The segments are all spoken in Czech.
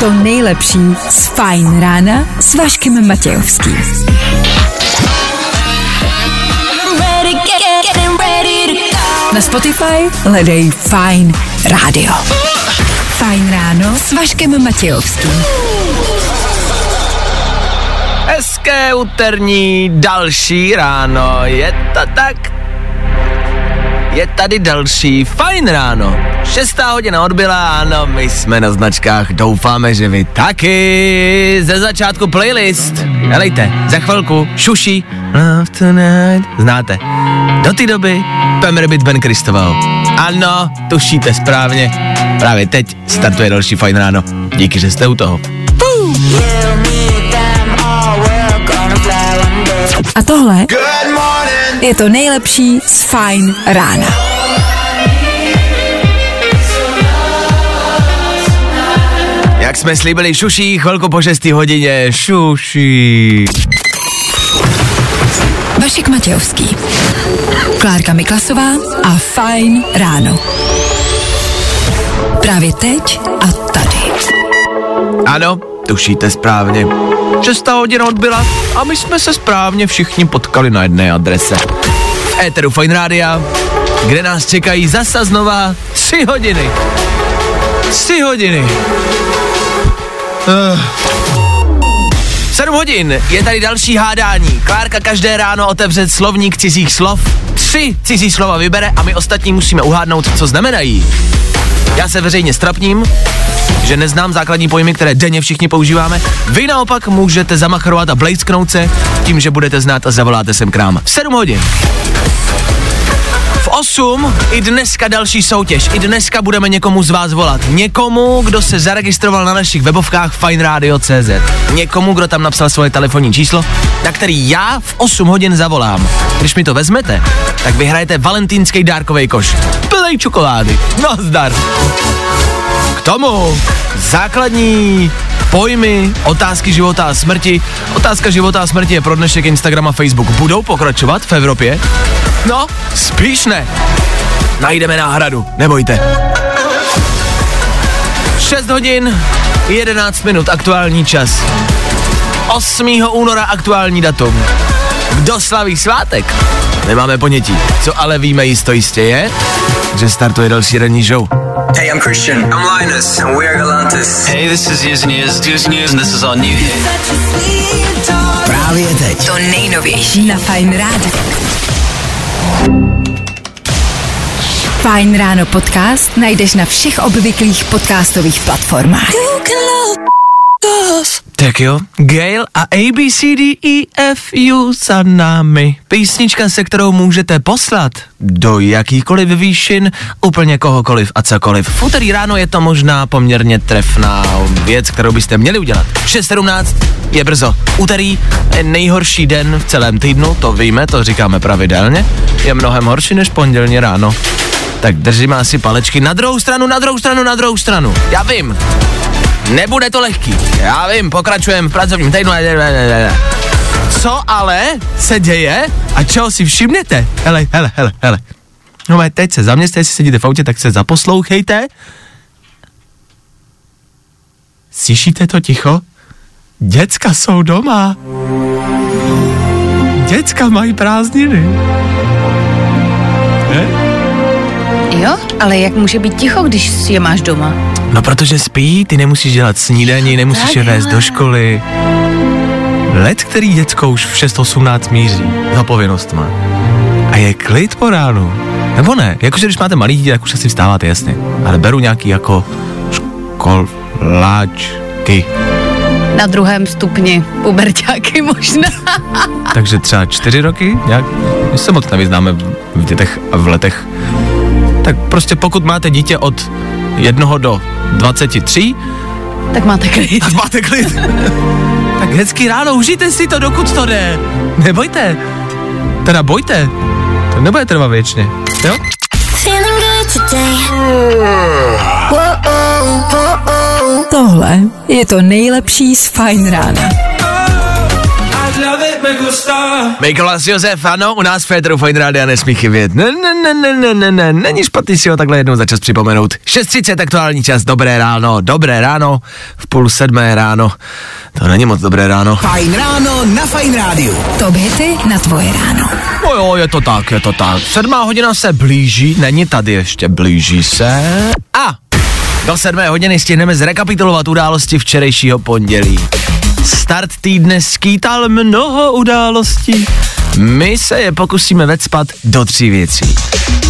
to nejlepší z Fajn rána s Vaškem Matějovským. I'm ready, get, get, getting ready to go. Na Spotify hledej Fajn rádio. Fajn ráno s Vaškem Matějovským. Hezké úterní další ráno, je to tak? Je tady další fajn ráno. Šestá hodina odbyla, ano, my jsme na značkách, doufáme, že vy taky. Ze začátku playlist. Helejte, za chvilku, šuší, love tonight, znáte. Do té doby Pemrebit Ben Kristoval. Ano, tušíte správně. Právě teď startuje další fajn ráno. Díky, že jste u toho. A tohle je to nejlepší z Fajn rána. Jak jsme slíbili šuší, chvilku po 6 hodině, šuší. Vašek Matějovský. Klárka Miklasová a Fajn ráno. Právě teď a tady. Ano, tušíte správně. Šestá hodina odbyla a my jsme se správně všichni potkali na jedné adrese. V éteru Fine Rádia, kde nás čekají zasa znova tři hodiny. Tři hodiny. Uh. Sedm hodin, je tady další hádání. Klárka každé ráno otevře slovník cizích slov, tři cizí slova vybere a my ostatní musíme uhádnout, co znamenají. Já se veřejně strapním, že neznám základní pojmy, které denně všichni používáme. Vy naopak můžete zamachrovat a blejsknout se tím, že budete znát a zavoláte sem k nám. V 7 hodin. V 8 i dneska další soutěž. I dneska budeme někomu z vás volat. Někomu, kdo se zaregistroval na našich webovkách fineradio.cz. Někomu, kdo tam napsal svoje telefonní číslo, na který já v 8 hodin zavolám. Když mi to vezmete, tak vyhrajete valentýnský dárkový koš. Plnej čokolády. No zdar. K tomu základní pojmy, otázky života a smrti. Otázka života a smrti je pro dnešek Instagram a Facebook. Budou pokračovat v Evropě? No, spíš ne. Najdeme náhradu, nebojte. 6 hodin, 11 minut, aktuální čas. 8. února aktuální datum. Kdo slaví svátek? Nemáme ponětí. Co ale víme jisto jistě je, že startuje další ranní show. Hey, I'm Christian. I'm Linus, and we are Galantis. Hey, this is Years and Years, Years and Years, and this is our new hit. Právě teď. To nejnovější na Fajn rádiu. Fajn ráno podcast najdeš na všech obvyklých podcastových platformách. Tak jo, Gail a ABCDEFU za námi. Písnička, se kterou můžete poslat do jakýkoliv výšin úplně kohokoliv a cokoliv. V úterý ráno je to možná poměrně trefná věc, kterou byste měli udělat. 6.17 je brzo. Úterý je nejhorší den v celém týdnu, to víme, to říkáme pravidelně. Je mnohem horší než pondělní ráno. Tak držíme asi palečky na druhou stranu, na druhou stranu, na druhou stranu. Já vím, Nebude to lehký. Já vím, pokračujeme v pracovním týdnu. Co ale se děje a čeho si všimnete? Hele, hele, hele, hele. No teď se zaměstnejte, jestli sedíte v autě, tak se zaposlouchejte. Slyšíte to ticho? Děcka jsou doma. Děcka mají prázdniny. Ne? Jo, ale jak může být ticho, když je máš doma? No protože spí, ty nemusíš dělat snídaní, nemusíš je vést do školy. Let, který děcko už v 6.18 míří za povinnost má. A je klid po ránu. Nebo ne? Jakože když máte malý dítě, tak už asi vstáváte, jasně. Ale beru nějaký jako školáčky. Na druhém stupni puberťáky možná. Takže třeba čtyři roky, nějak, my se moc nevyznáme v dětech a v letech. Tak prostě pokud máte dítě od jednoho do 23, tak máte klid. tak máte klid. tak hezký ráno, užijte si to, dokud to jde. Nebojte. Teda bojte. To nebude trvat věčně. Jo? Tohle je to nejlepší z Fajn rána. Mikolas Josef, ano, u nás Féteru Fine Rádia nesmí chybět. Ne, ne, ne, ne, ne, ne, ne, není špatný si ho takhle jednou za čas připomenout. 6.30 aktuální čas, dobré ráno, dobré ráno, v půl sedmé ráno. To není moc dobré ráno. Fajn ráno na Fajn rádiu. Top hity na tvoje ráno. No jo, je to tak, je to tak. Sedmá hodina se blíží, není tady ještě, blíží se. A do sedmé hodiny stihneme zrekapitulovat události včerejšího pondělí. Start týdne skýtal mnoho událostí. My se je pokusíme vecpat do tří věcí.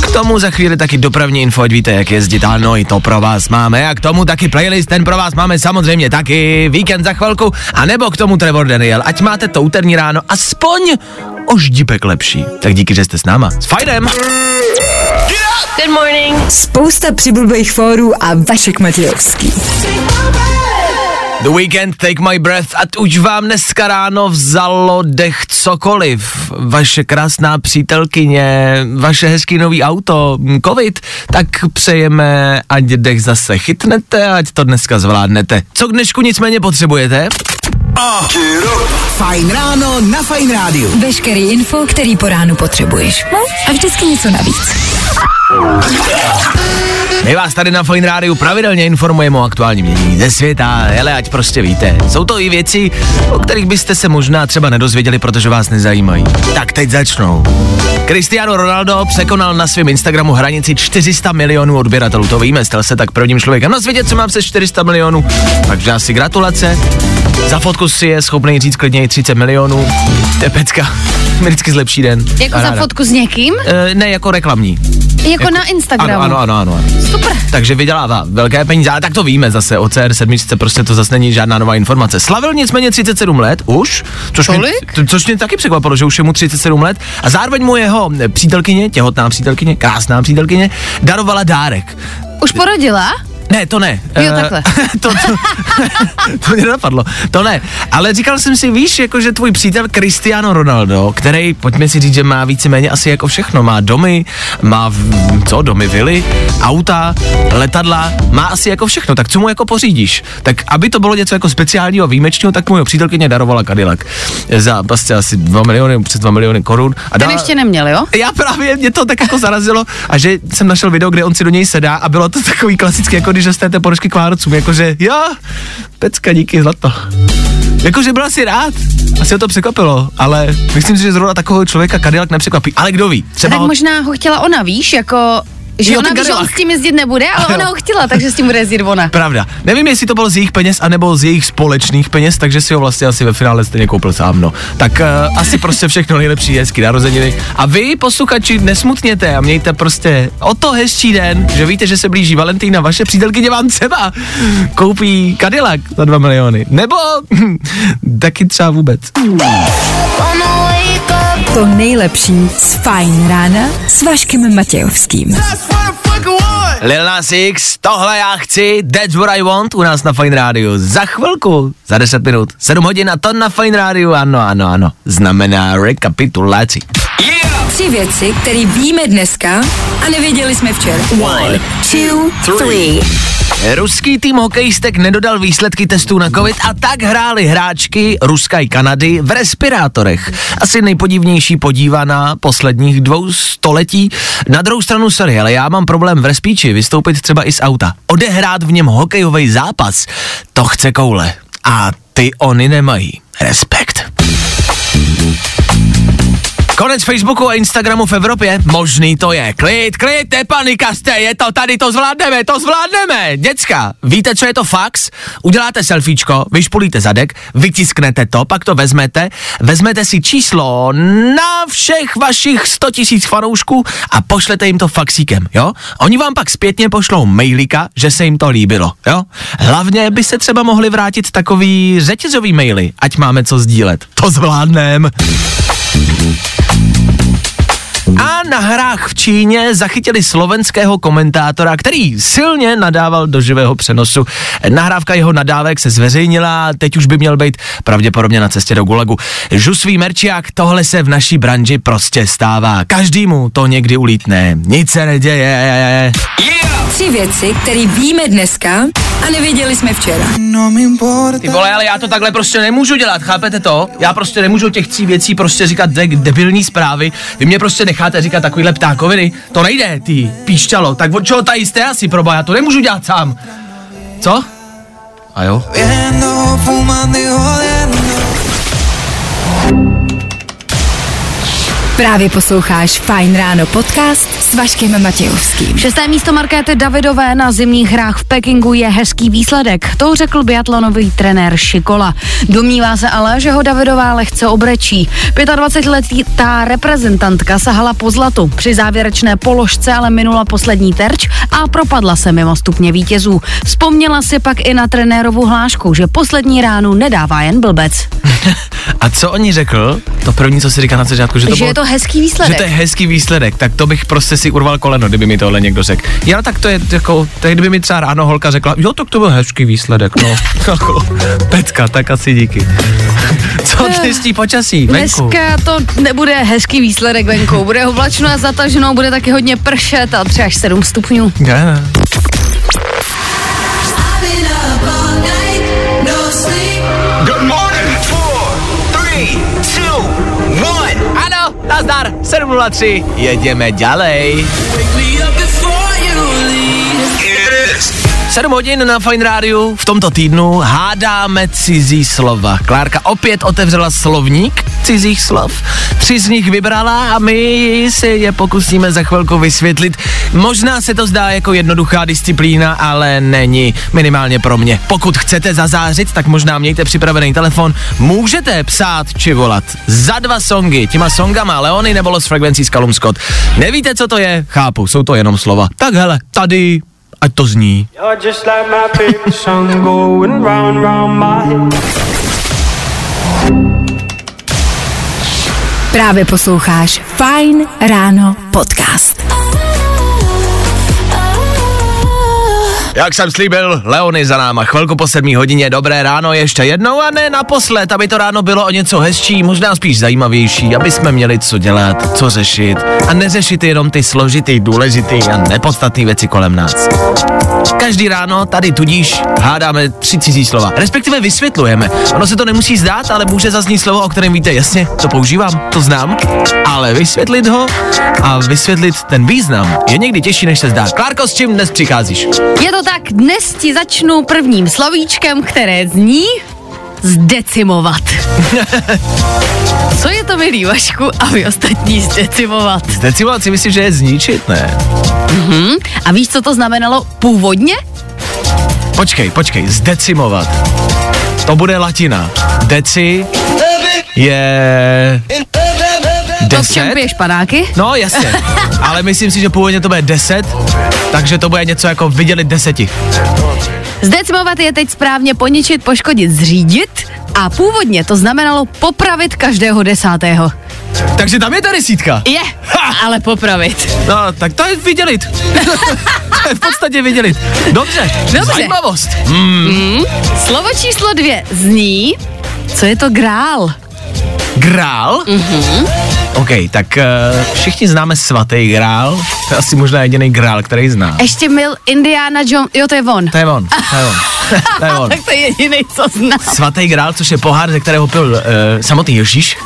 K tomu za chvíli taky dopravní info, ať víte, jak jezdit, ano, i to pro vás máme. A k tomu taky playlist, ten pro vás máme samozřejmě taky. Víkend za chvilku, a nebo k tomu Trevor Daniel. Ať máte to úterní ráno aspoň o ždípek lepší. Tak díky, že jste s náma. S fajnem! Good morning. Spousta přibulbých fórů a Vašek Matějovský. The Weekend, Take My Breath, ať už vám dneska ráno vzalo dech cokoliv, vaše krásná přítelkyně, vaše hezký nový auto, covid, tak přejeme, ať dech zase chytnete, ať to dneska zvládnete. Co k dnešku nicméně potřebujete? Fajn ráno na Fajn rádiu. Veškerý info, který po ránu potřebuješ. No a vždycky něco navíc. My vás tady na Fine Rádiu pravidelně informujeme o aktuálním dění ze světa, ale ať prostě víte. Jsou to i věci, o kterých byste se možná třeba nedozvěděli, protože vás nezajímají. Tak teď začnou. Cristiano Ronaldo překonal na svém Instagramu hranici 400 milionů odběratelů. To víme, stal se tak prvním člověkem na světě, co má přes 400 milionů. Takže asi gratulace. Za fotku si je schopný říct klidně i 30 milionů. To je pecka. Vždycky zlepší den. Jako za Paráda. fotku s někým? E, ne, jako reklamní. Jako, na Instagramu. Ano, ano, ano, ano. Super. Takže vydělává velké peníze, ale tak to víme zase o CR7, prostě to zase není žádná nová informace. Slavil nicméně 37 let už, což mě, Kolik? t- což mě taky překvapilo, že už je mu 37 let a zároveň mu jeho přítelkyně, těhotná přítelkyně, krásná přítelkyně, darovala dárek. Už porodila? Ne, to ne. Jo, Eh, takhle. to, to, to mě napadlo. To ne. Ale říkal jsem si, víš, jako že tvůj přítel Cristiano Ronaldo, který, pojďme si říct, že má víceméně asi jako všechno. Má domy, má, v, co, domy, vily, auta, letadla, má asi jako všechno. Tak co mu jako pořídíš? Tak aby to bylo něco jako speciálního, výjimečného, tak mu jeho přítelkyně darovala Cadillac. Za vlastně asi 2 miliony, přes 2 miliony korun. A Ten dala- ještě neměl, jo? já právě, mě to tak jako zarazilo a že jsem našel video, kde on si do něj sedá a bylo to takový klasický, jako když dostanete ponožky k Vánocům, jakože jo, pecka, díky, zlato. Jakože byl asi rád, asi ho to překvapilo, ale myslím si, že zrovna takového člověka Cadillac nepřekvapí. Ale kdo ví, A třeba tak ho, možná ho chtěla ona, víš, jako... Že Jo, ona ví, že on s tím jezdit nebude, ale Jo. ona ho chtěla, takže s tím bude jezdit ona. Pravda. Nevím, jestli to bylo z jejich peněz, anebo z jejich společných peněz, takže si ho vlastně asi ve finále stejně koupil sám, no. Tak uh, asi prostě všechno nejlepší, hezký narozeniny. A vy, posluchači, nesmutněte a mějte prostě o to hezčí den, že víte, že se blíží Valentína, vaše přítelkyně vám třeba koupí Cadillac za 2 miliony. Nebo taky třeba vůbec. To nejlepší z Fajn rána s Vaškem Matějovským. Lil Nas X, tohle já chci, that's what I want u nás na Fine Radio. Za chvilku, za 10 minut, 7 hodin a to na Fine Radio, ano, ano, ano, znamená rekapitulaci. Tři věci, které víme dneska a nevěděli jsme včera. One, two, three. Ruský tým hokejistek nedodal výsledky testů na covid a tak hráli hráčky Ruska i Kanady v respirátorech. Asi nejpodivnější podívaná posledních dvou století. Na druhou stranu, sorry, ale já mám problém v respíči vystoupit třeba i z auta. Odehrát v něm hokejový zápas, to chce koule. A ty oni nemají. Respekt. Konec Facebooku a Instagramu v Evropě? Možný to je. Klid, klid, nepanika jste, je to tady, to zvládneme, to zvládneme. Děcka, víte, co je to fax? Uděláte selfiečko, vyšpulíte zadek, vytisknete to, pak to vezmete, vezmete si číslo na všech vašich 100 tisíc fanoušků a pošlete jim to faxíkem, jo? Oni vám pak zpětně pošlou mailika, že se jim to líbilo, jo? Hlavně by se třeba mohli vrátit takový řetězový maily, ať máme co sdílet. To zvládnem. Thank you A na hrách v Číně zachytili slovenského komentátora, který silně nadával do živého přenosu. Nahrávka jeho nadávek se zveřejnila, teď už by měl být pravděpodobně na cestě do Gulagu. Žusví merčiák, tohle se v naší branži prostě stává. Každému to někdy ulítne. Nic se neděje. Yeah! Tři věci, které víme dneska a nevěděli jsme včera. Ty vole, ale já to takhle prostě nemůžu dělat, chápete to? Já prostě nemůžu těch tří věcí prostě říkat de- debilní zprávy. Vy mě prostě necháte říkat takovýhle ptákoviny. To nejde, ty píšťalo. Tak od čeho tady jste asi, proba, já to nemůžu dělat sám. Co? A jo? Právě posloucháš Fine Ráno podcast s Vaškem Matějovským. Šesté místo Markéty Davidové na zimních hrách v Pekingu je hezký výsledek. To řekl biatlonový trenér Šikola. Domnívá se ale, že ho Davidová lehce obrečí. 25-letá reprezentantka sahala po zlatu. Při závěrečné položce ale minula poslední terč a propadla se mimo stupně vítězů. Vzpomněla si pak i na trenérovu hlášku, že poslední ránu nedává jen blbec. A co oni řekl? To první, co si říká na začátku, že to, že bylo, je to hezký výsledek. že to je hezký výsledek, tak to bych prostě si urval koleno, kdyby mi tohle někdo řekl. Já tak to je jako, tak kdyby mi třeba ráno holka řekla, jo, tak to byl hezký výsledek, no. Jako, Petka, tak asi díky. Co dnešní počasí venku? Dneska to nebude hezký výsledek venku. Bude oblačno a zataženo, bude taky hodně pršet a třeba až 7 stupňů. Ne. Nazdar, 7.03, jedeme ďalej. 7 hodin na Fine Rádiu, v tomto týdnu hádáme cizí slova. Klárka opět otevřela slovník cizích slov, tři z nich vybrala a my si je pokusíme za chvilku vysvětlit. Možná se to zdá jako jednoduchá disciplína, ale není, minimálně pro mě. Pokud chcete zazářit, tak možná mějte připravený telefon, můžete psát či volat za dva songy, těma songama Leony nebo Los Frequencies Callum Scott. Nevíte, co to je? Chápu, jsou to jenom slova. Tak hele, tady ať to zní. You're just like my favorite song going round round my head. Právě posloucháš Fine Ráno podcast. Jak jsem slíbil, Leony za náma, chvilku po sedmí hodině, dobré ráno ještě jednou a ne naposled, aby to ráno bylo o něco hezčí, možná spíš zajímavější, aby jsme měli co dělat, co řešit a neřešit jenom ty složitý, důležitý a nepodstatné věci kolem nás. Každý ráno tady tudíž hádáme tři cizí slova, respektive vysvětlujeme. Ono se to nemusí zdát, ale může zaznít slovo, o kterém víte, jasně, to používám, to znám, ale vysvětlit ho a vysvětlit ten význam je někdy těžší, než se zdá. Klárko, s čím dnes přicházíš? Je to tak, dnes ti začnu prvním slovíčkem, které zní zdecimovat. Co je to, milý Vašku, a vy ostatní zdecimovat? Zdecimovat si myslím, že je zničit, ne? Hm? A víš, co to znamenalo původně? Počkej, počkej, zdecimovat. To bude latina. Deci je... Deset? piješ panáky? No jasně, ale myslím si, že původně to bude deset, takže to bude něco jako vydělit deseti. Zdecimovat je teď správně poničit, poškodit, zřídit a původně to znamenalo popravit každého desátého. Takže tam je ta desítka. Je, ale popravit. No, tak to je vydělit. to je v podstatě vydělit. Dobře, Dobře. zajímavost. Hmm, Slovo číslo dvě zní, co je to grál? Grál? Mhm. OK, tak uh, všichni známe svatý grál. To je asi možná jediný grál, který znám. Ještě mil Indiana Jones, jo to je on. To je on, to je on. to je on. tak to je jediný, co znám. Svatý grál, což je pohár, ze kterého pil uh, samotný Ježíš.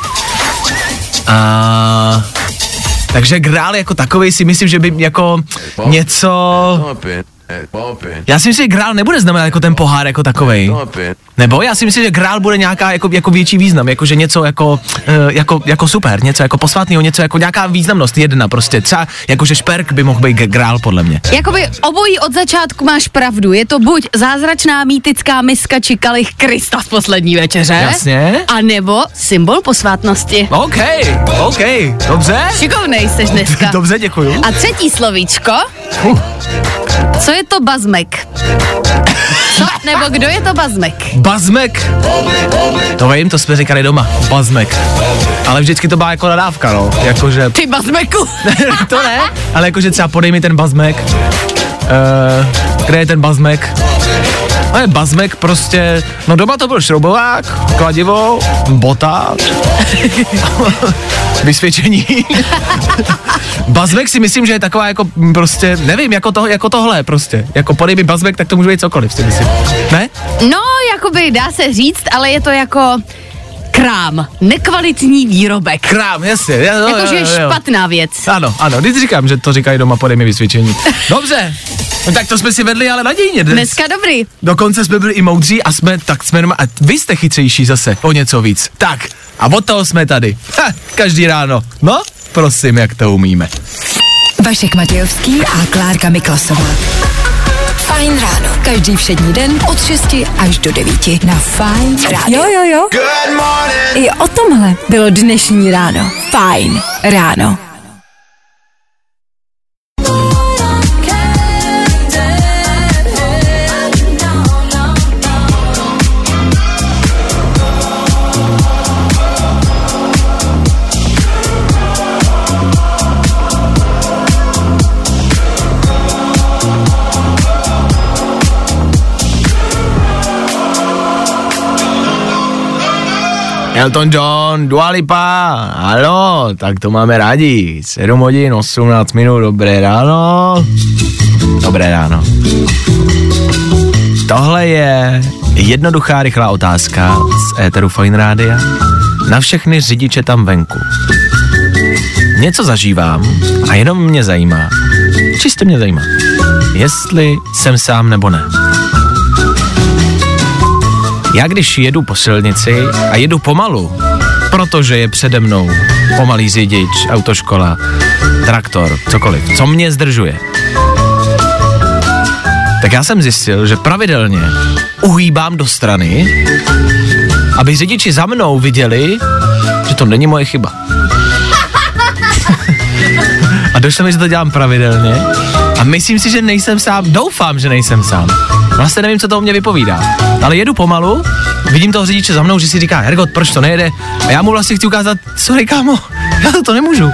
A... Takže grál jako takový si myslím, že by jako něco... Já si myslím, že grál nebude znamenat jako ten pohár jako takovej. Nebo já si myslím, že grál bude nějaká jako, jako větší význam, jako že něco jako, uh, jako, jako super, něco jako posvátného, něco jako nějaká významnost jedna prostě. Třeba jako že šperk by mohl být grál podle mě. Jakoby obojí od začátku máš pravdu. Je to buď zázračná mýtická miska či kalich Krista z poslední večeře. Jasně. A nebo symbol posvátnosti. OK, OK, dobře. Šikovnej jsi dneska. Dobře, děkuju. A třetí slovíčko. Uh. Co je to bazmek? Co? Nebo kdo je to bazmek? Bazmek. To vím, to jsme říkali doma. Bazmek. Ale vždycky to byla jako nadávka, no. Jakože, Ty bazmeku. to ne, ale jakože třeba podej mi ten bazmek. Uh, kde je ten bazmek? No je bazmek prostě, no doma to byl šroubovák, kladivo, bota, vysvědčení. bazmek si myslím, že je taková jako prostě, nevím, jako, to, jako tohle prostě. Jako podej mi bazmek, tak to může být cokoliv, si myslím. Ne? No, jakoby dá se říct, ale je to jako krám, nekvalitní výrobek. Krám, jasně. Jo, jo, Jakože jo, jo. špatná věc. Ano, ano, když říkám, že to říkají doma, podej mi vysvědčení. Dobře, no tak to jsme si vedli ale nadějně dnes. Dneska dobrý. Dokonce jsme byli i moudří a jsme, tak jsme, jenom- a vy jste chytřejší zase, o něco víc. Tak, a od toho jsme tady. Ha, každý ráno. No, prosím, jak to umíme. Vašek Matějovský a Klárka Miklasová. Fajn ráno. Každý všední den od 6 až do 9 na Fajn rádiu. Jo, jo, jo. Good morning. I o tomhle bylo dnešní ráno. Fajn ráno. Elton John, Dua Lipa, ano, tak to máme rádi. 7 hodin, 18 minut, dobré ráno. Dobré ráno. Tohle je jednoduchá, rychlá otázka z éteru Fine Rádia na všechny řidiče tam venku. Něco zažívám a jenom mě zajímá, čistě mě zajímá, jestli jsem sám nebo ne. Já když jedu po silnici a jedu pomalu, protože je přede mnou pomalý řidič, autoškola, traktor, cokoliv, co mě zdržuje, tak já jsem zjistil, že pravidelně uhýbám do strany, aby řidiči za mnou viděli, že to není moje chyba. a došlo mi, že to dělám pravidelně a myslím si, že nejsem sám, doufám, že nejsem sám. Vlastně nevím, co to o mě vypovídá. Ale jedu pomalu, vidím toho řidiče za mnou, že si říká, Hergot, proč to nejede? A já mu vlastně chci ukázat, sorry kámo, já to, to nemůžu.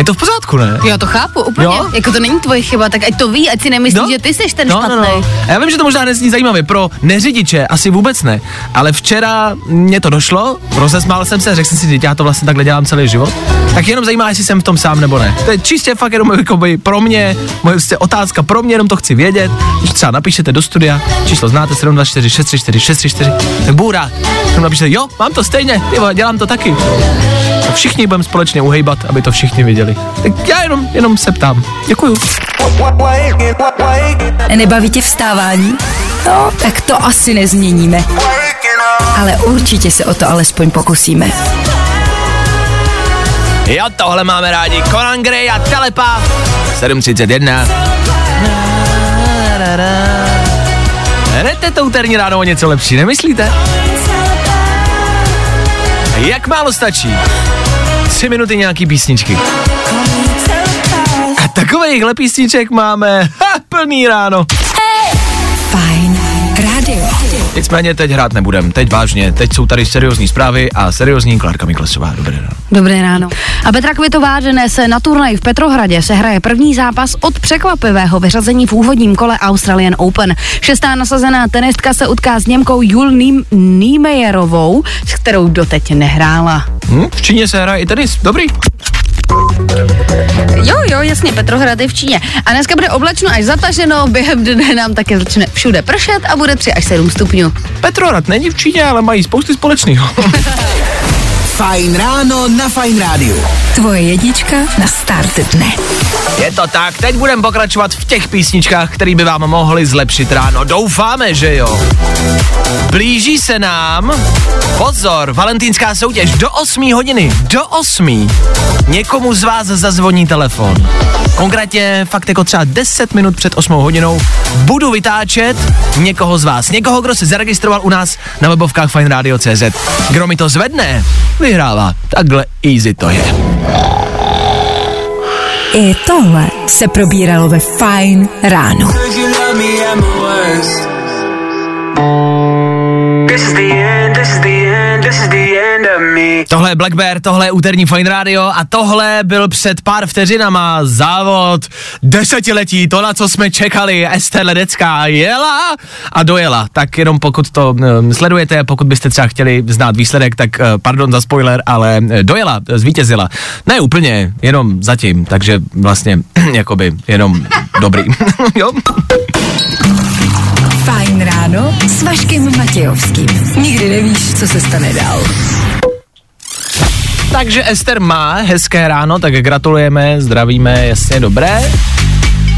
Je to v pořádku, ne? Jo, to chápu, úplně. Jo? Jako to není tvoje chyba, tak ať to ví, ať si nemyslí, že ty jsi ten no, špatný. No, no. A já vím, že to možná nezní zajímavě, pro neřidiče asi vůbec ne, ale včera mě to došlo, rozesmál jsem se, řekl jsem si, že já to vlastně takhle dělám celý život, tak jenom zajímá, jestli jsem v tom sám nebo ne. To je čistě fakt jenom jakoby pro mě, moje prostě otázka pro mě, jenom to chci vědět, když třeba napíšete do studia, číslo znáte 724 634 634, tak budu rád. Napíšete, jo, mám to stejně, vole, dělám to taky. A všichni budeme společně uhejbat, aby to všichni viděli. Tak já jenom, jenom se ptám. Děkuju. Nebaví tě vstávání? No, tak to asi nezměníme. Ale určitě se o to alespoň pokusíme. Jo, tohle máme rádi. Conan Gray a Telepa. 7.31. Hned je to úterní ráno o něco lepší, nemyslíte? Jak málo stačí? Tři minuty nějaký písničky. A takovýchhle písniček máme ha, plný ráno. Nicméně teď hrát nebudem, teď vážně, teď jsou tady seriózní zprávy a seriózní Klárka Miklesová. Dobré ráno. Dobré ráno. A Petra Kvitová dnes na turnaj v Petrohradě se hraje první zápas od překvapivého vyřazení v úvodním kole Australian Open. Šestá nasazená tenistka se utká s Němkou Jul Niem- Niemeyerovou, s kterou doteď nehrála. Hm? V Číně se hraje i tenis, dobrý. Jo, jo, jasně, Petrohrad je v Číně. A dneska bude oblačno až zataženo, během dne nám také začne všude pršet a bude 3 až 7 stupňů. Petrohrad není v Číně, ale mají spousty společného. Fajn ráno na Fajn rádiu. Tvoje jednička na start dne. Je to tak, teď budeme pokračovat v těch písničkách, které by vám mohly zlepšit ráno. Doufáme, že jo. Blíží se nám, pozor, valentínská soutěž do 8 hodiny, do 8. Někomu z vás zazvoní telefon. Konkrétně fakt jako třeba 10 minut před 8 hodinou budu vytáčet někoho z vás. Někoho, kdo se zaregistroval u nás na webovkách fineradio.cz. Kdo mi to zvedne, vyhrává. Takhle easy to je. I tohle se probíralo ve Fajn ráno. Tohle je Black Bear, tohle je úterní Fine Radio a tohle byl před pár vteřinama závod desetiletí, to na co jsme čekali, Ester Ledecká jela a dojela. Tak jenom pokud to um, sledujete, pokud byste třeba chtěli znát výsledek, tak uh, pardon za spoiler, ale uh, dojela, zvítězila. Ne úplně, jenom zatím, takže vlastně jakoby jenom dobrý. jo? Fajn ráno s Vaškem Matějovským. Nikdy nevíš, co se stane dál. Takže Ester má hezké ráno, tak gratulujeme, zdravíme, jasně, dobré.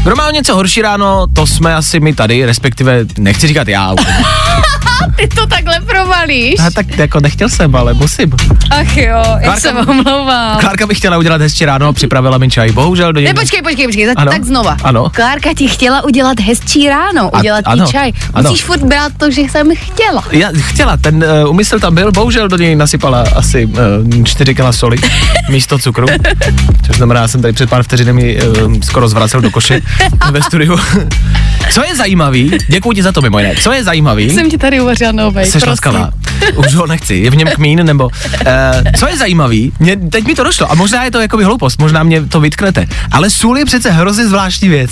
Kdo má něco horší ráno, to jsme asi my tady, respektive nechci říkat já. Ty to takhle provalíš. A tak jako nechtěl jsem, ale musím. Ach jo, jak Klárka- se omlouvám. Klárka by chtěla udělat hezčí ráno a připravila mi čaj. Bohužel do něj... Ne, počkej, počkej, počkej, tak, Ano, tak znova. ano. Klárka ti chtěla udělat hezčí ráno, A- udělat ti ano, čaj. ano. Musíš furt brát to, že jsem chtěla. Já chtěla, ten uh, umysl tam byl, bohužel do něj nasypala asi uh, 4 kg soli místo cukru, což znamená, já jsem tady před pár vteřinami uh, skoro zvracel do koše ve studiu. Co je zajímavý, děkuji ti za to mimo jiné, co je zajímavý, Jsem ti tady uvařila novej, Jsi laskavá. Už ho nechci, je v něm kmín, nebo... Uh, co je zajímavý, mě, teď mi to došlo, a možná je to jakoby hloupost, možná mě to vytknete, ale sůl je přece hrozně zvláštní věc.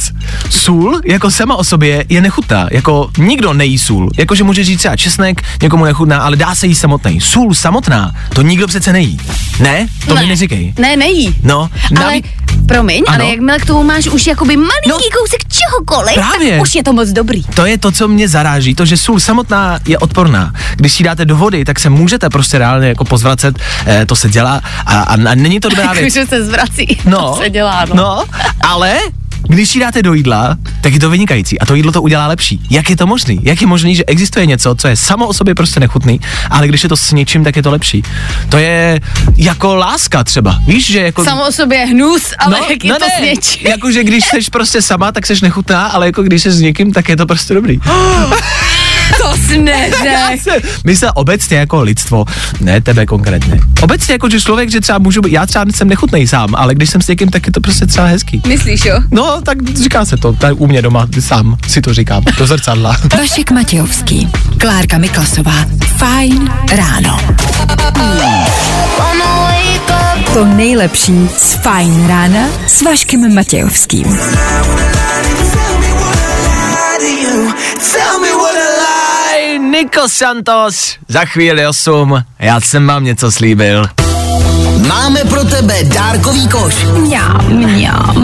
Sůl jako sama o sobě je nechutná, jako nikdo nejí sůl, jakože může říct třeba česnek, někomu nechutná, ale dá se jí samotný. Sůl samotná, to nikdo přece nejí. Ne? To mi neříkej. Ne, nejí. No, Ale, naví- promiň, Ano. ale jakmile k tomu máš už jakoby malinký No, kousek čehokoliv, právě. tak už je to moc dobrý. To je to, co mě zaráží, to, že sůl samotná je odporná. Když si dáte do vody, tak se můžete prostě reálně jako pozvracet, eh, to se dělá a, a, a není to dobrá věc. Se zvrací, No, to se dělá, no. no, ale když ji dáte do jídla, tak je to vynikající a to jídlo to udělá lepší. Jak je to možný? Jak je možný, že existuje něco, co je samo o sobě prostě nechutný, ale když je to s něčím, tak je to lepší. To je jako láska třeba. Víš, že jako... Samo o sobě je hnus, ale no, jak je no to ne, s něčím. Jakože když jsi prostě sama, tak jsi nechutná, ale jako když jsi s někým, tak je to prostě dobrý. Se, my se obecně jako lidstvo, ne tebe konkrétně, obecně jako, že člověk, že třeba můžu být, já třeba jsem nechutnej sám, ale když jsem s někým, tak je to prostě třeba hezký. Myslíš, jo? No, tak říká se to, tady u mě doma sám si to říkám, do zrcadla. Vašek Matějovský, Klárka Miklasová. Fajn ráno. To nejlepší z Fajn rána s Vaškem Matějovským. Aj, Nico Santos, za chvíli 8, já jsem vám něco slíbil. Máme pro tebe dárkový koš. Mňam, mňam.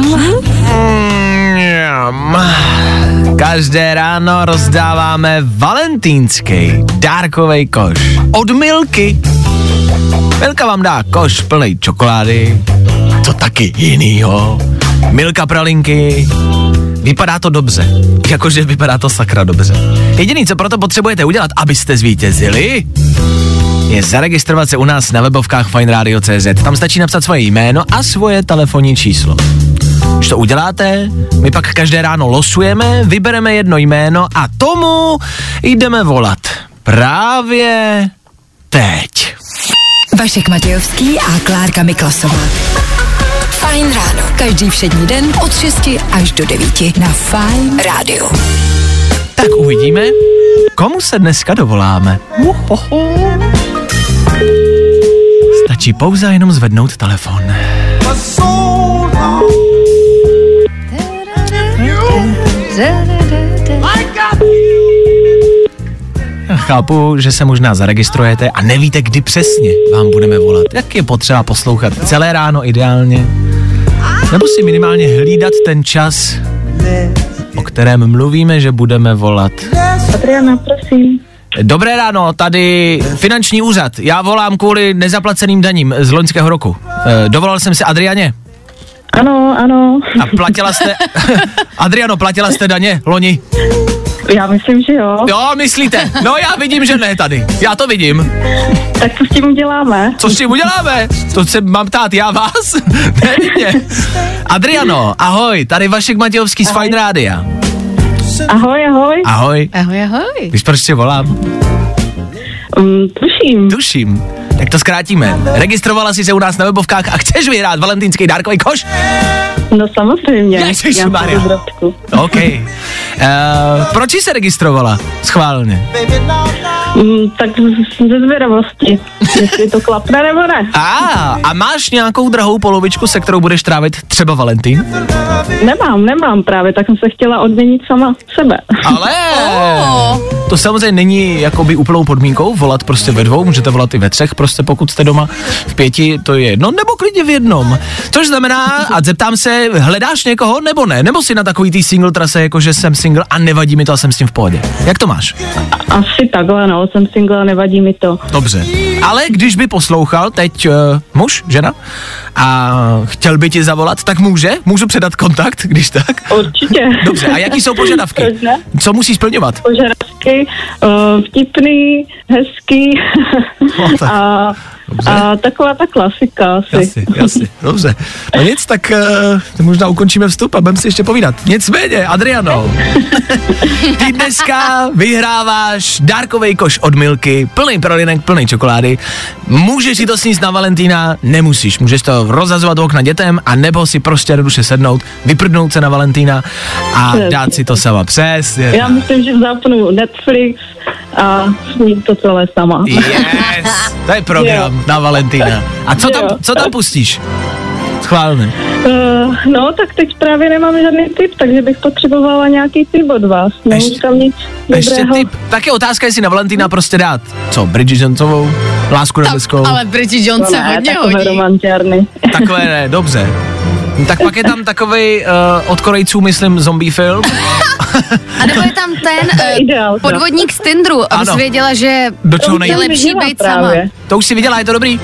Mňam. Každé ráno rozdáváme valentýnský dárkový koš od Milky. Milka vám dá koš plný čokolády, to taky jinýho. Milka pralinky, vypadá to dobře, jakože vypadá to sakra dobře. Jediný, co proto potřebujete udělat, abyste zvítězili, je zaregistrovat se u nás na webovkách fineradio.cz. Tam stačí napsat svoje jméno a svoje telefonní číslo. Když to uděláte, my pak každé ráno losujeme, vybereme jedno jméno a tomu jdeme volat. Právě teď. Vašek Matějovský a Klárka Miklasová. Fajn ráno. Každý všední den od 6 až do 9 na Fajn rádiu. Tak uvidíme, komu se dneska dovoláme. Uhoho. Stačí pouze jenom zvednout telefon. Chápu, že se možná zaregistrujete a nevíte, kdy přesně vám budeme volat. Jak je potřeba poslouchat celé ráno ideálně? Nebo si minimálně hlídat ten čas, o kterém mluvíme, že budeme volat. Adriana, prosím. Dobré ráno, tady finanční úřad. Já volám kvůli nezaplaceným daním z loňského roku. E, dovolal jsem si Adrianě. Ano, ano. A platila jste... Adriano, platila jste daně loni? Já myslím, že jo. Jo, myslíte? No já vidím, že ne tady. Já to vidím. Tak co s tím uděláme? Co s tím uděláme? To se mám ptát já vás? ne mě. Adriano, ahoj, tady Vašek Matějovský z Fine Rádia. Ahoj, ahoj. Ahoj. Ahoj, ahoj. Víš, proč tě volám? Um, tuším. Tuším. Tak to zkrátíme. Registrovala jsi se u nás na webovkách a chceš vyhrát valentýnský dárkový koš? No samozřejmě. Ježišmarja. Nějakou drobku. OK. Uh, proč jsi se registrovala? Schválně. Um, tak ze zvědavosti, jestli to klapne nebo ne. A, a máš nějakou drahou polovičku, se kterou budeš trávit třeba Valentín? Nemám, nemám právě, tak jsem se chtěla odměnit sama sebe. Ale to samozřejmě není jakoby úplnou podmínkou volat prostě ve dvou, můžete volat i ve třech, prostě pokud jste doma v pěti, to je jedno, nebo klidně v jednom. Což znamená, a zeptám se, hledáš někoho nebo ne? Nebo si na takový tý single trase, jako že jsem single a nevadí mi to a jsem s tím v pohodě. Jak to máš? Asi takhle, no, jsem single, nevadí mi to. Dobře. Ale když by poslouchal teď uh, muž, žena a chtěl by ti zavolat, tak může? Můžu předat kontakt, když tak? Určitě. Dobře, a jaký jsou požadavky? Co musí splňovat? Požadavky, uh, vtipný, hezký No, tak. a, a taková ta klasika asi. Jasně, jasně, dobře. No nic, tak uh, možná ukončíme vstup a budeme si ještě povídat. Nicméně, Adriano, ty dneska vyhráváš dárkový koš od Milky, plný pralinek, plný čokolády. Můžeš si to sníst na Valentína, nemusíš. Můžeš to rozazovat okna dětem a nebo si prostě jednoduše sednout, vyprdnout se na Valentína a dát si to sama. Přesně. Já myslím, že zapnu Netflix a sním to celé sama. Yes, to je program na Valentína. A co tam, Jo. co tam pustíš? Schválně. Uh, no, tak teď právě nemám žádný tip, takže bych potřebovala nějaký tip od vás. Není Ještě- tam nic Ještě dobrého. typ, tak je otázka, jestli na Valentína prostě dát. Co, Bridget Jonesovou? Lásku nebeskou? Ale Bridget Jones se no ne, hodně takové hodí. romantiárny. Takové ne, dobře. No, Tak pak je tam takový uh, od Korejců, myslím, zombie film. A nebo je tam ten uh, Ideál, podvodník z Tindru, abys Ano. věděla, že Do čeho jsem lepší být sama. To už si viděla, je to dobrý?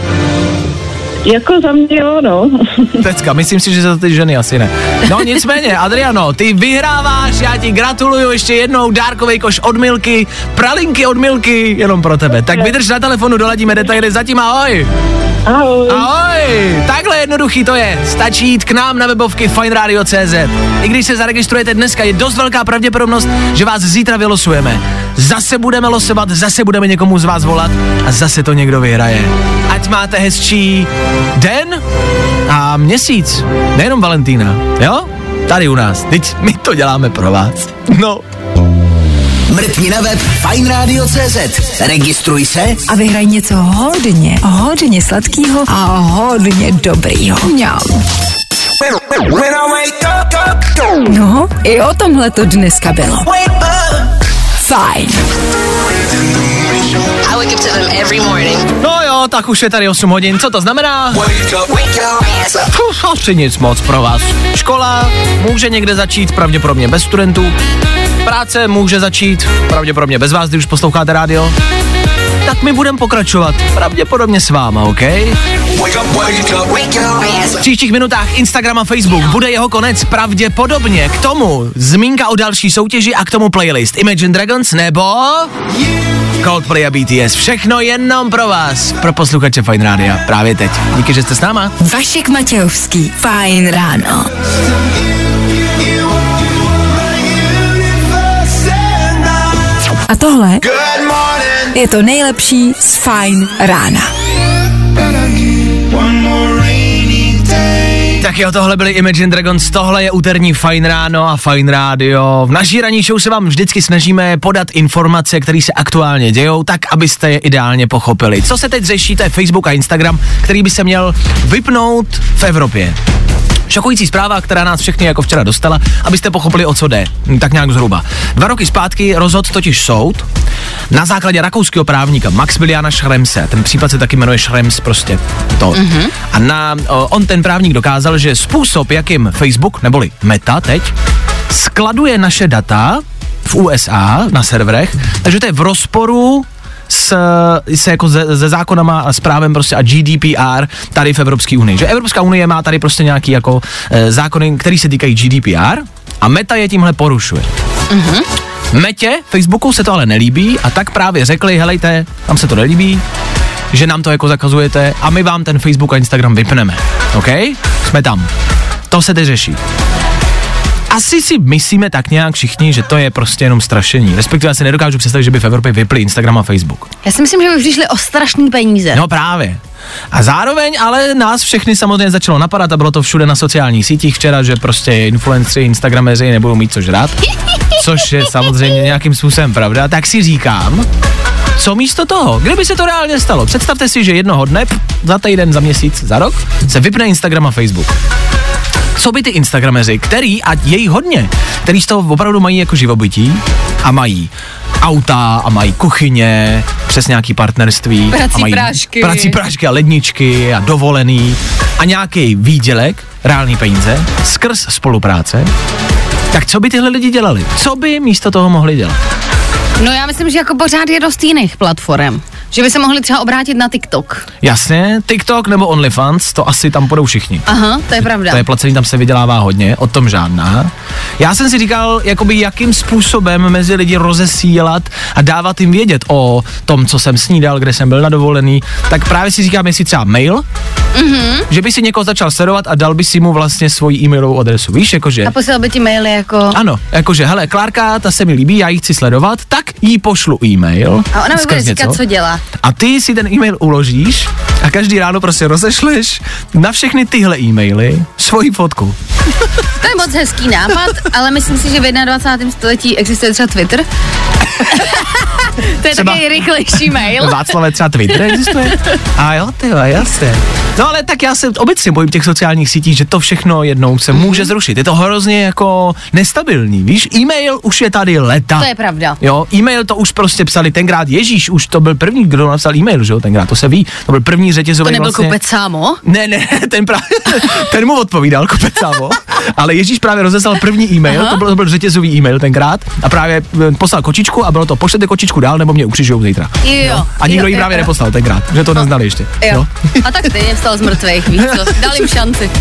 Jako za mě jo, no. Pecka, myslím si, že za ty ženy asi ne. No nicméně, Adriano, ty vyhráváš, já ti gratuluju ještě jednou, dárkový koš od Milky, pralinky od Milky, jenom pro tebe. Tak vydrž na telefonu, doladíme detaily, zatím ahoj. Ahoj. Ahoj, takhle jednoduchý to je. Stačí jít k nám na webovky fineradio.cz. I když se zaregistrujete dneska, je dost velká pravděpodobnost, že vás zítra vylosujeme. Zase budeme losovat, zase budeme někomu z vás volat a zase to někdo vyhraje. Ať máte hezčí den a měsíc, nejenom Valentína, jo? Tady u nás, teď my to děláme pro vás. No, Mrkni na web fajnradio.cz. Registruj se A vyhraj něco hodně, hodně sladkého a hodně dobrýho. Mňam. No, i o tomhle to dneska bylo. Fajn. I wake up to them every morning. no jo, tak už je tady 8 hodin, co to znamená? Asi nic moc pro vás. Škola může někde začít, pravděpodobně bez studentů. Práce může začít, pravděpodobně bez vás, když už posloucháte rádio. Tak my budeme pokračovat, pravděpodobně s váma, OK? V příštích minutách Instagram a Facebook bude jeho konec pravděpodobně. K tomu zmínka o další soutěži a k tomu playlist Imagine Dragons nebo Coldplay a BTS. Všechno jenom pro vás, pro posluchače Fine Rádia. Právě teď. Díky, že jste s náma. Vašek Matějovský. Fajn ráno. A tohle je to nejlepší z Fajn rána. Tak jo, tohle byly Imagine Dragons, tohle je úterní Fine Ráno a Fine Radio. V naší ranní show se vám vždycky snažíme podat informace, které se aktuálně dějou, tak abyste je ideálně pochopili. Co se teď řeší, to je Facebook a Instagram, který by se měl vypnout v Evropě. Šokující zpráva, která nás všechny jako včera dostala, abyste pochopili, o co jde. Tak nějak zhruba. Dva roky zpátky rozhodl totiž soud na základě rakouského právníka Maximiliana Schremse. Ten případ se taky jmenuje Schrems prostě to. Mm-hmm. A na, on ten právník dokázal, že způsob, jakým Facebook, neboli Meta teď, skladuje naše data v USA na serverech, takže to je v rozporu s, se jako ze, ze zákonama a s právem prostě a GDPR tady v Evropské unii. Že Evropská unie má tady prostě nějaký jako e, zákony, který se týkají GDPR a Meta je tímhle porušuje. Metě, Facebooku se to ale nelíbí a tak právě řekli, helejte, tam se to nelíbí, že nám to jako zakazujete a my vám ten Facebook a Instagram vypneme. OK? Jsme tam. To se teď řeší. Asi si myslíme tak nějak všichni, že to je prostě jenom strašení. Respektive já si nedokážu představit, že by v Evropě vypli Instagram a Facebook. Já si myslím, že by přišli o strašný peníze. No právě. A zároveň ale nás všechny samozřejmě začalo napadat a bylo to všude na sociálních sítích včera, že prostě influenceri, instagrameři nebudou mít co žrát. Což je samozřejmě nějakým způsobem pravda. Tak si říkám, co místo toho? Kdyby se to reálně stalo? Představte si, že jednoho dne, za týden, za měsíc, za rok, se vypne Instagram a Facebook. Co by ty Instagrameři, který, a je jich hodně, který z toho opravdu mají jako živobytí a mají auta a mají kuchyně, přes nějaký partnerství. Prací a mají prášky. Prací prášky a ledničky a dovolený a nějaký výdělek, reální peníze, skrz spolupráce. Tak co by tyhle lidi dělali? Co by místo toho mohli dělat? No já myslím, že jako pořád je dost jiných platform. Že by se mohli třeba obrátit na TikTok. Jasně, TikTok nebo OnlyFans, to asi tam půjdou všichni. Aha, to je pravda. To je placení, tam se vydělává hodně, o tom žádná. Já jsem si říkal, jakoby jakým způsobem mezi lidi rozesílat a dávat jim vědět o tom, co jsem snídal, kde jsem byl na dovolený, tak právě si říkám, jestli třeba mail, Mhm. že by si někoho začal sledovat a dal by si mu vlastně svoji e-mailovou adresu. Víš, jakože... A posílal by ti maily jako... Ano, jakože, hele, Klárka, ta se mi líbí, já ji chci sledovat, tak jí pošlu e-mail. A ona mi bude říkat, co dělá. A ty si ten e-mail uložíš a každý ráno prostě rozešleš na všechny tyhle e-maily svoji fotku. To je moc hezký nápad, ale myslím si, že v 21. století existuje třeba Twitter. to je Třeba- takový rychlejší mail. Václave třeba Twitter existuje? A jo, ty jo, jasně. No ale tak já se obecně bojím těch sociálních sítí, že to všechno jednou se může zrušit. Je to hrozně jako nestabilní, víš? E-mail už je tady leta. To je pravda. Jo, e-mail to už prostě psali tenkrát Ježíš, už to byl první, kdo napsal e-mail, že jo, tenkrát, to se ví. To byl první řetězový To nebyl vlastně. kupec sámo? Ne, ne, ten právě, ten mu odpovídal, kupec sámo, ale Ježíš právě rozeslal první e-mail, Aha. to byl, to byl řetězový e-mail tenkrát a právě eh, poslal kočičku a bylo to, pošlete kočičku dál, nebo mě ukřižujou zítra. Jo. A nikdo jo, ji jo, právě jo. neposlal tenkrát, že to neznali ještě. Jo. A tak stejně vstal z mrtvých, víš co? Dal jim šanci.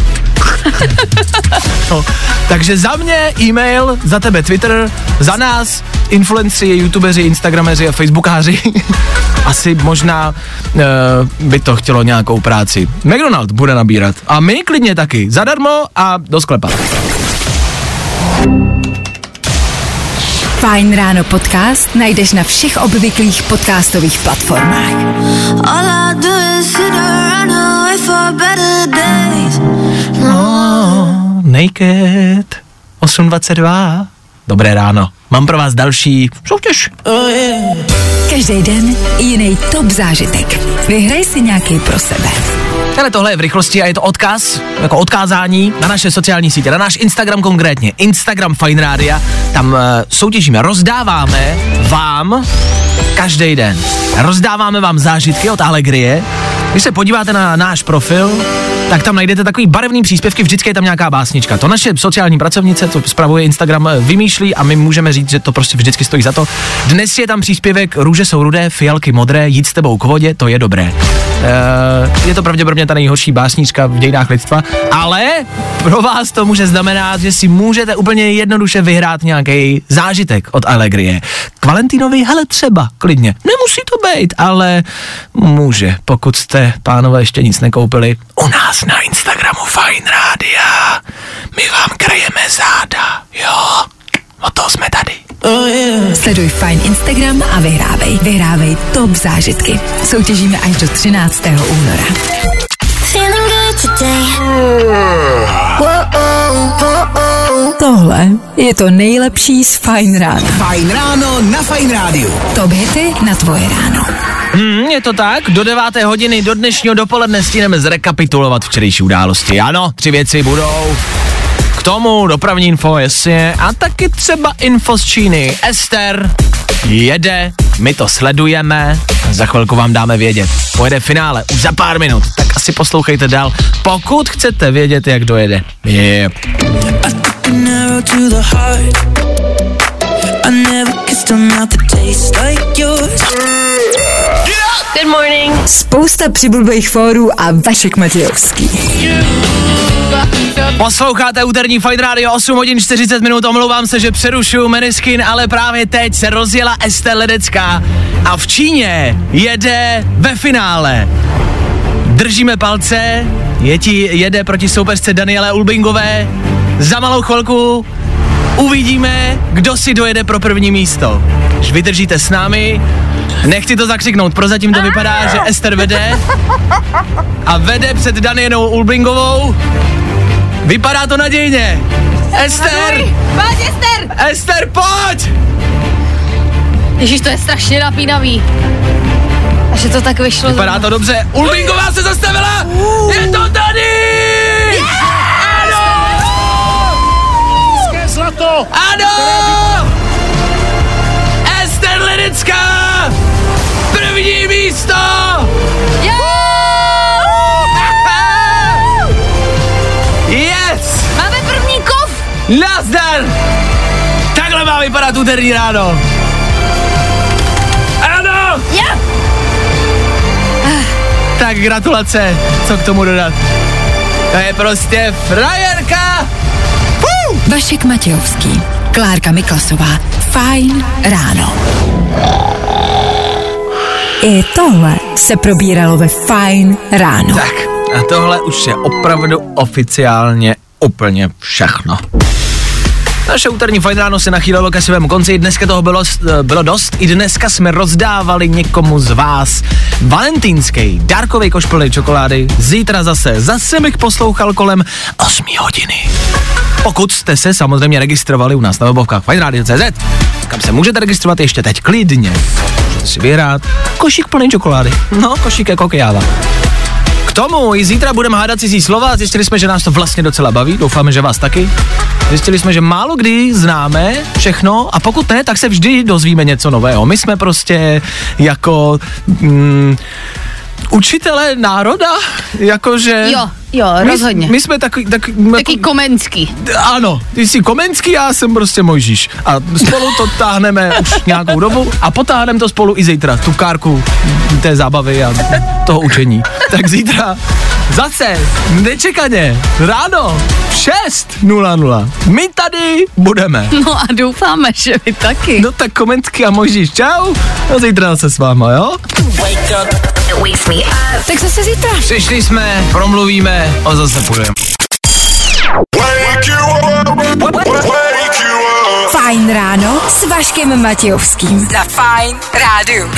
No. Takže za mě e-mail, za tebe Twitter, za nás influenci, youtubeři, instagrameři a facebookáři. Asi možná uh, by to chtělo nějakou práci. McDonald bude nabírat. A my klidně taky. Zadarmo a do sklepa. Fajn ráno podcast najdeš na všech obvyklých podcastových platformách. All I do is sit around and wait for better days. Naked 8.22. Dobré ráno. Mám pro vás další soutěž. Každý den jiný top zážitek. Vyhraj si nějaký pro sebe. Ale tohle je v rychlosti a je to odkaz, jako odkázání na naše sociální sítě, na náš Instagram konkrétně, Instagram Fine Radio, tam uh, soutěžíme, rozdáváme vám každý den. Rozdáváme vám zážitky od Allegrie. Když se podíváte na náš profil, tak tam najdete takový barevný příspěvky, vždycky je tam nějaká básnička. To naše sociální pracovnice, co spravuje Instagram, eh, vymýšlí a my můžeme říct, že to prostě vždycky stojí za to. Dnes je tam příspěvek Růže jsou rudé, fialky modré, jít s tebou k vodě, to je dobré. Uh, je to pravděpodobně ta nejhorší básnička v dějinách lidstva, ale pro vás to může znamenat, že si můžete úplně jednoduše vyhrát nějaký zážitek od Allegrie. K Valentinovi, hele třeba, klidně. Nemusí to být, ale může, pokud jste, pánové, ještě nic nekoupili. U nás na Instagramu Fine Rádia. My vám krajeme záda, jo. O to jsme tady. Sleduj Fajn Instagram a vyhrávej. Vyhrávej top zážitky. Soutěžíme až do 13. února. Feeling good today. Tohle je to nejlepší z Fajn rána. Fajn ráno na Fajn rádiu. Top hity na tvoje ráno. Hmm, je to tak, do 9. hodiny do dnešního dopoledne stíneme zrekapitulovat včerejší události. Ano, tři věci budou. K tomu dopravní info, jasně, a taky třeba info z Číny. Ester jede, my to sledujeme, za chvilku vám dáme vědět. Pojede finále už za pár minut, tak asi poslouchejte dál, pokud chcete vědět, jak dojede. Yeah. Narrow to the heart. I never kissed a mouth that tastes like yours. Good morning. Spousta přibulbých fórů a Vašek Matějovský. Posloucháte úterní Fight Radio 8 hodin 40 minut, omlouvám se, že přerušuju Meniskin, ale právě teď se rozjela Estelle Ledecká a v Číně jede ve finále. Držíme palce, je ti, jede proti soupeřce Daniele Ulbingové, za malou chvilku Uvidíme, kdo si dojede pro první místo. Když vydržíte s námi, nechci to zakřiknout, prozatím to vypadá, že Ester vede a vede před Danienou Ulbringovou. Vypadá to nadějně. Ester! Pojď, Ester! Ester, pojď! Ježíš, to je strašně napínavý. A že to tak vyšlo. Vypadá to dobře. Ulbringová se zastavila! Je to tady! Vypadat úterý ráno. Ano! Jo! Tak gratulace, co k tomu dodat? To je prostě frajerka! Vašek Matějovský, Klárka Miklasová. Fajn ráno. I tohle se probíralo ve Fajn ráno. Tak, a tohle už je opravdu oficiálně úplně všechno. Naše úterní fajn ráno se nachýlilo ke svému konci, dneska toho bylo, bylo dost, i dneska jsme rozdávali někomu z vás valentýnský dárkový koš plný čokolády, zítra zase, zase bych poslouchal kolem 8 hodiny. Pokud jste se samozřejmě registrovali u nás na webovkách fajnradio.cz, kam se můžete registrovat ještě teď klidně, můžete si vyhrát košík plný čokolády, no košík jako kyjáva. K tomu i zítra budeme hádat cizí slova, zjistili jsme, že nás to vlastně docela baví, doufáme, že vás taky. Zjistili jsme, že málo kdy známe všechno a pokud ne, tak se vždy dozvíme něco nového. My jsme prostě jako mm, učitele národa, jakože... Jo, jo, rozhodně. My, my jsme takový... Tak, Taky komenský. ano, ty jsi Komenský, já jsem prostě Mojžíš. A spolu to táhneme už nějakou dobu a potáhneme to spolu i zítra, tu kárku té zábavy a toho učení. Tak zítra zase nečekaně, ráno v 6.00. My tady budeme. No a doufáme, že vy taky. No tak Komenský a Mojžíš, čau. A zítra zase s váma, jo? Tak zase zítra. Přišli jsme, promluvíme a zase půjdeme. Fajn ráno s Vaškem Matějovským. Za Fajn rádu.